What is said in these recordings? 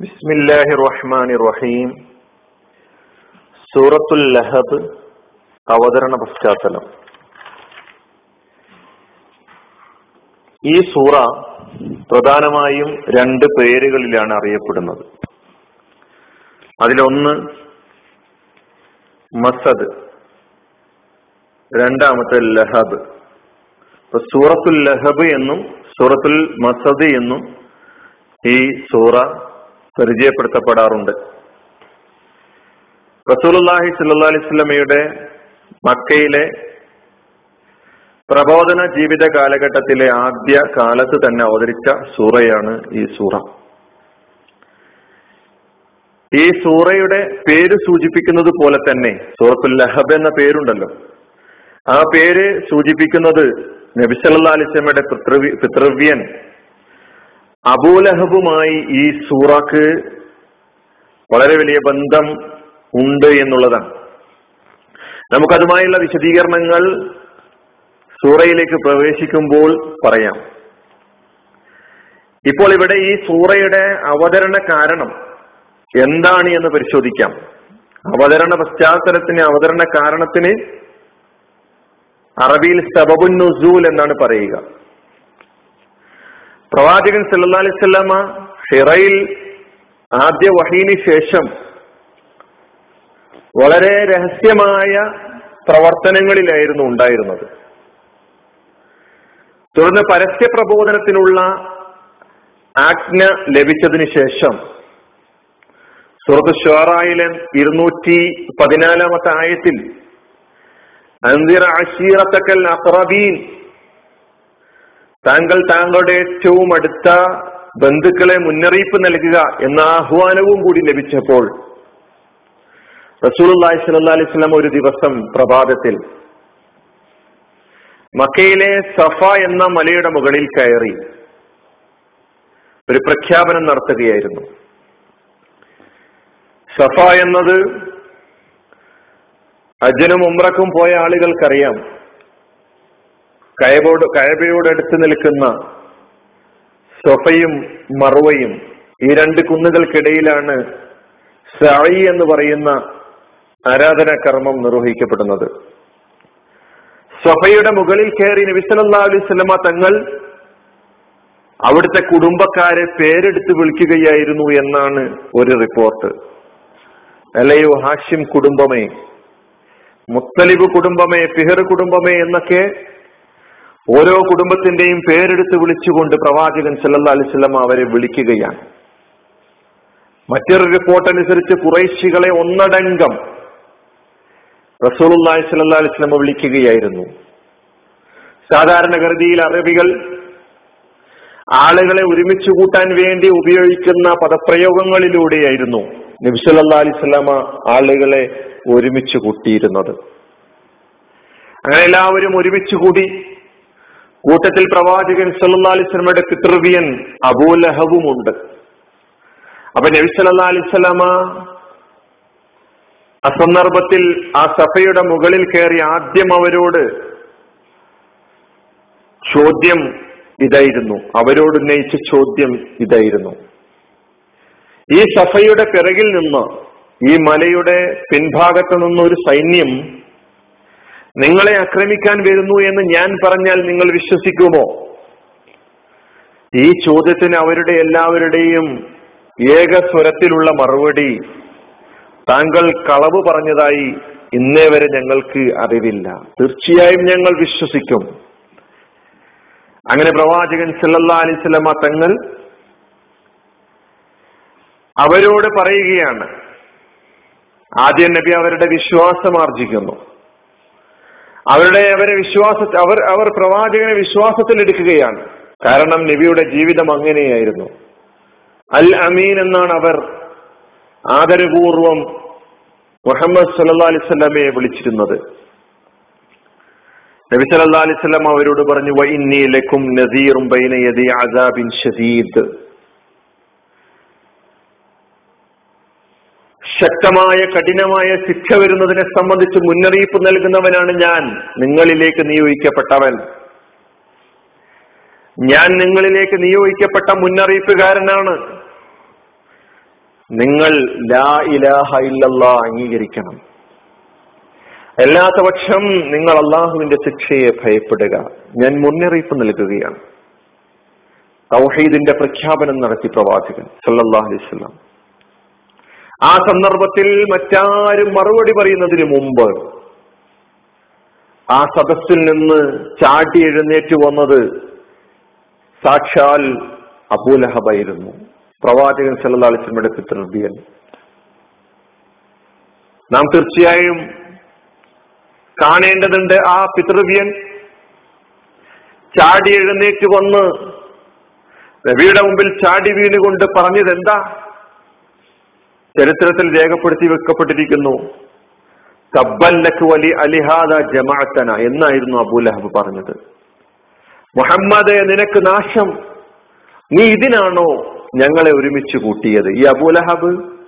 ബിസ്മില്ലാഹി റഹ്മാൻ റഹീം സൂറത്തുൽ ലഹബ് അവതരണ പശ്ചാത്തലം. ഈ സൂറ പ്രധാനമായും രണ്ട് പേരുകളിലാണ് അറിയപ്പെടുന്നത്. അതിലൊന്ന് മസദ് രണ്ടാമത്തെ ലഹബ്. ഇപ്പൊ സൂറത്തുൽ ലഹബ് എന്നും സൂറത്തുൽ മസദ് എന്നും ഈ സൂറ പരിചയപ്പെടുത്തപ്പെടാറുണ്ട്. റസൂലുല്ലാഹി അലൈഹി സ്വലമയുടെ മക്കയിലെ പ്രബോധന ജീവിത കാലഘട്ടത്തിലെ ആദ്യ കാലത്ത് തന്നെ അവതരിച്ച സൂറയാണ് ഈ സൂറ. ഈ സൂറയുടെ പേര് സൂചിപ്പിക്കുന്നത് പോലെ തന്നെ സൂറത്തുൽ ലഹബ് എന്ന പേരുണ്ടല്ലോ. ആ പേര് സൂചിപ്പിക്കുന്നത് നബിസല്ലാ അലിസ്ലമയുടെ പിതൃവ്യൻ അബൂലഹബുമായി ഈ സൂറക്ക് വളരെ വലിയ ബന്ധം ഉണ്ട് എന്നുള്ളതാണ്. നമുക്കതുമായുള്ള വിശദീകരണങ്ങൾ സൂറയിലേക്ക് പ്രവേശിക്കുമ്പോൾ പറയാം. ഇപ്പോൾ ഇവിടെ ഈ സൂറയുടെ അവതരണ കാരണം എന്താണ് എന്ന് പരിശോധിക്കാം. അവതരണ പശ്ചാത്തലത്തിന് അവതരണ കാരണത്തിന് അറബിയിൽ സബബുൻ നുസൂൽ എന്നാണ് പറയുക. പ്രവാചകൻ സല്ലാ അലൈവല്ലാമ ഹിറയിൽ ആദ്യ വഹീന് ശേഷം വളരെ രഹസ്യമായ പ്രവർത്തനങ്ങളിലായിരുന്നു ഉണ്ടായിരുന്നത്. തുടർന്ന് പരസ്യ പ്രബോധനത്തിനുള്ള ആജ്ഞ ലഭിച്ചതിന് ശേഷം സുഹൃത്ത് ഷോറായിലെ ഇരുന്നൂറ്റി പതിനാലാമത്തെ ആയത്തിൽ അന്തിറ അഷീറത്തക്കൽ അക്രബീൻ താങ്കൾ താങ്കളുടെ ഏറ്റവും അടുത്ത ബന്ധുക്കളെ മുന്നറിയിപ്പ് നൽകുക എന്ന ആഹ്വാനവും കൂടി ലഭിച്ചപ്പോൾ റസൂലി അലൈഹി ഒരു ദിവസം പ്രഭാതത്തിൽ മക്കയിലെ സഫ എന്ന മലയുടെ മുകളിൽ കയറി ഒരു പ്രഖ്യാപനം നടത്തുകയായിരുന്നു. സഫ എന്നത് അജ്ജനും ഉമ്രക്കും പോയ ആളുകൾക്കറിയാം. കയബോട് കയബയോട് അടുത്ത് നിൽക്കുന്ന സൊഫയും മറുവയും ഈ രണ്ട് കുന്നുകൾക്കിടയിലാണ് സായി എന്ന് പറയുന്ന ആരാധനാ കർമ്മം നിർവഹിക്കപ്പെടുന്നത്. സൊഫയുടെ മുകളിൽ കയറി നബിസല്ലാ അലൈഹി സ്വലമ തങ്ങൾ അവിടുത്തെ കുടുംബക്കാരെ പേരെടുത്ത് വിളിക്കുകയായിരുന്നു എന്നാണ് ഒരു റിപ്പോർട്ട്. അല്ലയോ ഹാഷിം കുടുംബമേ മുത്തലിബ് കുടുംബമേ ഫിഹർ കുടുംബമേ എന്നൊക്കെ ഓരോ കുടുംബത്തിന്റെയും പേരെടുത്ത് വിളിച്ചുകൊണ്ട് പ്രവാചകൻ സല്ലല്ലാ അലിസ്ലം അവരെ വിളിക്കുകയാണ്. മറ്റൊരു റിപ്പോർട്ട് അനുസരിച്ച് കുറേശികളെ ഒന്നടങ്കം സല്ലല്ലാഹു അലൈഹി വസല്ലം വിളിക്കുകയായിരുന്നു. സാധാരണഗതിയിൽ അറബികൾ ആളുകളെ ഒരുമിച്ച് കൂട്ടാൻ വേണ്ടി ഉപയോഗിക്കുന്ന പദപ്രയോഗങ്ങളിലൂടെയായിരുന്നു നബിസല്ലാ അലിസ്ലാമ ആളുകളെ ഒരുമിച്ച് കൂട്ടിയിരുന്നത്. അങ്ങനെ എല്ലാവരും ഒരുമിച്ച് കൂടി കൂട്ടത്തിൽ പ്രവാചകൻ സല്ലാ അലിസ്ലമയുടെ അബൂലഹവും ഉണ്ട്. അപ്പൊ നബി സല്ലാ അലിസ്ലാമ സന്ദർഭത്തിൽ ആ സഭയുടെ മുകളിൽ കയറി ആദ്യം അവരോട് ചോദ്യം ഇതായിരുന്നു. അവരോട് ഉന്നയിച്ച ചോദ്യം ഇതായിരുന്നു. ഈ സഫയുടെ പിറകിൽ നിന്ന് ഈ മലയുടെ പിൻഭാഗത്ത് നിന്ന് ഒരു സൈന്യം നിങ്ങളെ ആക്രമിക്കാൻ വരുന്നു എന്ന് ഞാൻ പറഞ്ഞാൽ നിങ്ങൾ വിശ്വസിക്കുമോ? ഈ ചോദ്യത്തിന് അവരുടെ എല്ലാവരുടെയും ഏക സ്വരത്തിലുള്ള മറുപടി താങ്കൾ കളവ് പറഞ്ഞതായി ഇന്നേ വരെ ഞങ്ങൾക്ക് അറിവില്ല. തീർച്ചയായും ഞങ്ങൾ വിശ്വസിക്കും. അങ്ങനെ പ്രവാചകൻ സല്ലല്ലാ അലിസ്ലമ തങ്ങൾ അവരോട് പറയുകയാണ് ആദ്യം നബി അവരുടെ വിശ്വാസം ആർജിക്കുന്നു. അവരുടെ അവരെ വിശ്വാസ അവർ അവർ പ്രവാചകനെ വിശ്വാസത്തിൽ എടുക്കുകയാണ് കാരണം നബിയുടെ ജീവിതം അങ്ങനെയായിരുന്നു. അൽ അമീൻ എന്നാണ് അവർ ആദരപൂർവം മുഹമ്മദ് സല്ലാ അലിസ്വല്ലമയെ വിളിച്ചിരുന്നത്. നബി സല്ലാ അലിസ്വല്ലാം അവരോട് പറഞ്ഞു വൈന്നി ലക്കും നസീറും ബൈനയതി അസാബിൻ ഷദീദ് ശക്തമായ കഠിനമായ ശിക്ഷ വരുന്നതിനെ സംബന്ധിച്ച് മുന്നറിയിപ്പ് നൽകുന്നവനാണ് ഞാൻ. നിങ്ങളിലേക്ക് നിയോഗിക്കപ്പെട്ടവൻ ഞാൻ നിങ്ങളിലേക്ക് നിയോഗിക്കപ്പെട്ട മുന്നറിയിപ്പുകാരനാണ്. നിങ്ങൾ ലാ ഇലാഹ ഇല്ലല്ല അംഗീകരിക്കണം. അല്ലാത്ത പക്ഷം നിങ്ങൾ അള്ളാഹുവിന്റെ ശിക്ഷയെ ഭയപ്പെടുക. ഞാൻ മുന്നറിയിപ്പ് നൽകുകയാണ്. തൗഹീദിന്റെ പ്രഖ്യാപനം നടത്തി പ്രവാചകൻ സല്ലാ അലൈഹി വസല്ലം. ആ സന്ദർഭത്തിൽ മറ്റാരും മറുപടി പറയുന്നതിന് മുമ്പ് ആ സദസ്സിൽ നിന്ന് ചാട്ടി എഴുന്നേറ്റ് വന്നത് സാക്ഷാൽ അബൂലഹബായിരുന്നു പ്രവാചകൻ വസല്ലമയുടെ പിതൃവ്യൻ നാം തീർച്ചയായും കാണേണ്ടതുണ്ട് ആ പിതൃവ്യൻ. ചാടി എഴുന്നേറ്റ് വന്ന് നബിയുടെ മുമ്പിൽ ചാടി വീണുകൊണ്ട് പറഞ്ഞത് എന്താ ചരിത്രത്തിൽ രേഖപ്പെടുത്തി വെക്കപ്പെട്ടിരിക്കുന്നു. തബ്ബല്ലക്ക് വലി അലിഹാദ ജമാഅത്തന എന്നായിരുന്നു അബൂലഹബ് പറഞ്ഞത്. മുഹമ്മദ് നിനക്ക് നാശം. നീ ഇതിനാണോ ഞങ്ങളെ ഒരുമിച്ച് കൂട്ടിയത്? ഈ അബൂലഹബ്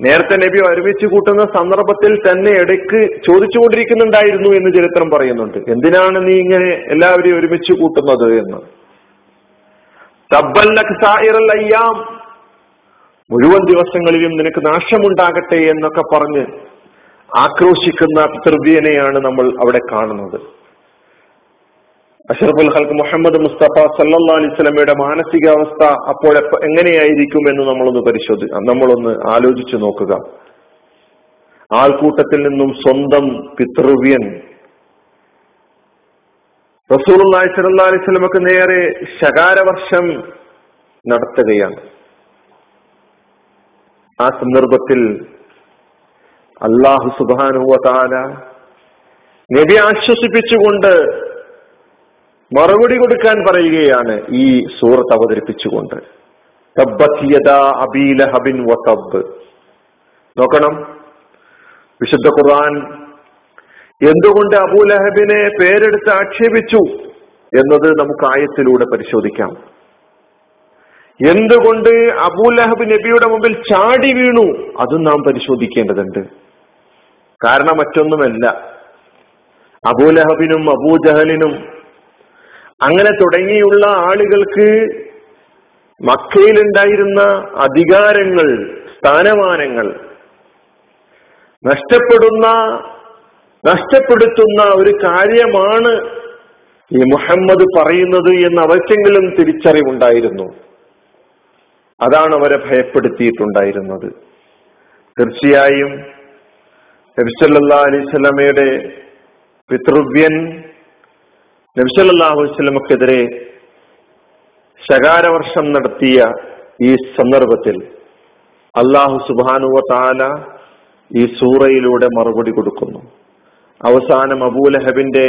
നേരത്തെ നബി ഒരുമിച്ച് കൂട്ടുന്ന സന്ദർഭത്തിൽ തന്നെ ഇടയ്ക്ക് ചോദിച്ചുകൊണ്ടിരിക്കുന്നുണ്ടായിരുന്നു എന്ന് ചരിത്രം പറയുന്നുണ്ട്. എന്തിനാണ് നീ ഇങ്ങനെ എല്ലാവരെയും ഒരുമിച്ച് കൂട്ടുന്നത് എന്ന്. തബ്ബല്ലക് സായിറൽ അയ്യാം. മുഴുവൻ ദിവസങ്ങളിലും നിനക്ക് നാശമുണ്ടാകട്ടെ എന്നൊക്കെ പറഞ്ഞ് ആക്രോശിക്കുന്ന പിതൃവ്യനെയാണ് നമ്മൾ അവിടെ കാണുന്നത്. അഷറഫുൽ ഹൽക്ക് മുഹമ്മദ് മുസ്തഫ സല്ലാ അലിസ്ലമയുടെ മാനസികാവസ്ഥ അപ്പോൾ എങ്ങനെയായിരിക്കും എന്ന് നമ്മളൊന്ന് പരിശോധി നമ്മളൊന്ന് ആലോചിച്ചു നോക്കുക. ആൾക്കൂട്ടത്തിൽ നിന്നും സ്വന്തം പിതൃവ്യൻ സല്ലാ അലൈഹി സ്വലമക്ക് നേരെ ശകാരവർഷം നടത്തുകയാണ്. ആ സന്ദർഭത്തിൽ അള്ളാഹു സുബാനുവ താല നബി ആശ്വസിപ്പിച്ചുകൊണ്ട് മറുപടി കൊടുക്കാൻ പറയുകയാണ് ഈ സൂറത്ത് അവതരിപ്പിച്ചുകൊണ്ട്. വതബ് നോക്കണം. വിശുദ്ധ ഖുർആൻ എന്തുകൊണ്ട് അബൂലഹബിനെ പേരെടുത്ത് ആക്ഷേപിച്ചു എന്നത് നമുക്ക് ആയത്തിലൂടെ പരിശോധിക്കാം. എന്തുകൊണ്ട് അബൂലഹബ് നബിയുടെ മുമ്പിൽ ചാടി വീണു? അതും നാം പരിശോധിക്കേണ്ടതുണ്ട്. കാരണം മറ്റൊന്നുമല്ല. അബൂലഹബിനും അബൂജഹലിനും അങ്ങനെ തുടങ്ങിയുള്ള ആളുകൾക്ക് മക്കയിലുണ്ടായിരുന്ന അധികാരങ്ങൾ സ്ഥാനമാനങ്ങൾ നഷ്ടപ്പെടുന്ന നഷ്ടപ്പെടുത്തുന്ന ഒരു കാര്യമാണ് ഈ മുഹമ്മദ് പറയുന്നത് എന്ന് അവർക്കെങ്കിലും തിരിച്ചറിവുണ്ടായിരുന്നു. അതാണ് അവരെ ഭയപ്പെടുത്തിയിട്ടുണ്ടായിരുന്നത്. തീർച്ചയായും നബിസല്ലാ അലിസ്വലമയുടെ പിതൃവ്യൻ നബിസല്ലാ വസ്ലമക്കെതിരെ ശകാരവർഷം നടത്തിയ ഈ സന്ദർഭത്തിൽ അള്ളാഹു സുബാനുവ താല ഈ സൂറയിലൂടെ മറുപടി കൊടുക്കുന്നു. അവസാനം അബൂലഹബിന്റെ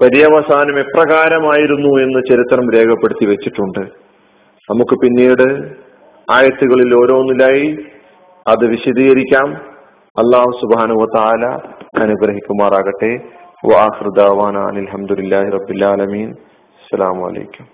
പര്യവസാനം എപ്രകാരമായിരുന്നു എന്ന് ചരിത്രം രേഖപ്പെടുത്തി വെച്ചിട്ടുണ്ട്. നമുക്ക് പിന്നീട് ആയത്തുകളിൽ ഓരോന്നിലായി അത് വിശദീകരിക്കാം. അള്ളാഹു സുബാനു താല അനുഗ്രഹിക്കുമാറാകട്ടെ. വാഹൃദാവാന അനിൽഹമുല്ലാഹി റബിലാലമീൻ അസ്സലാമു അലൈക്കും.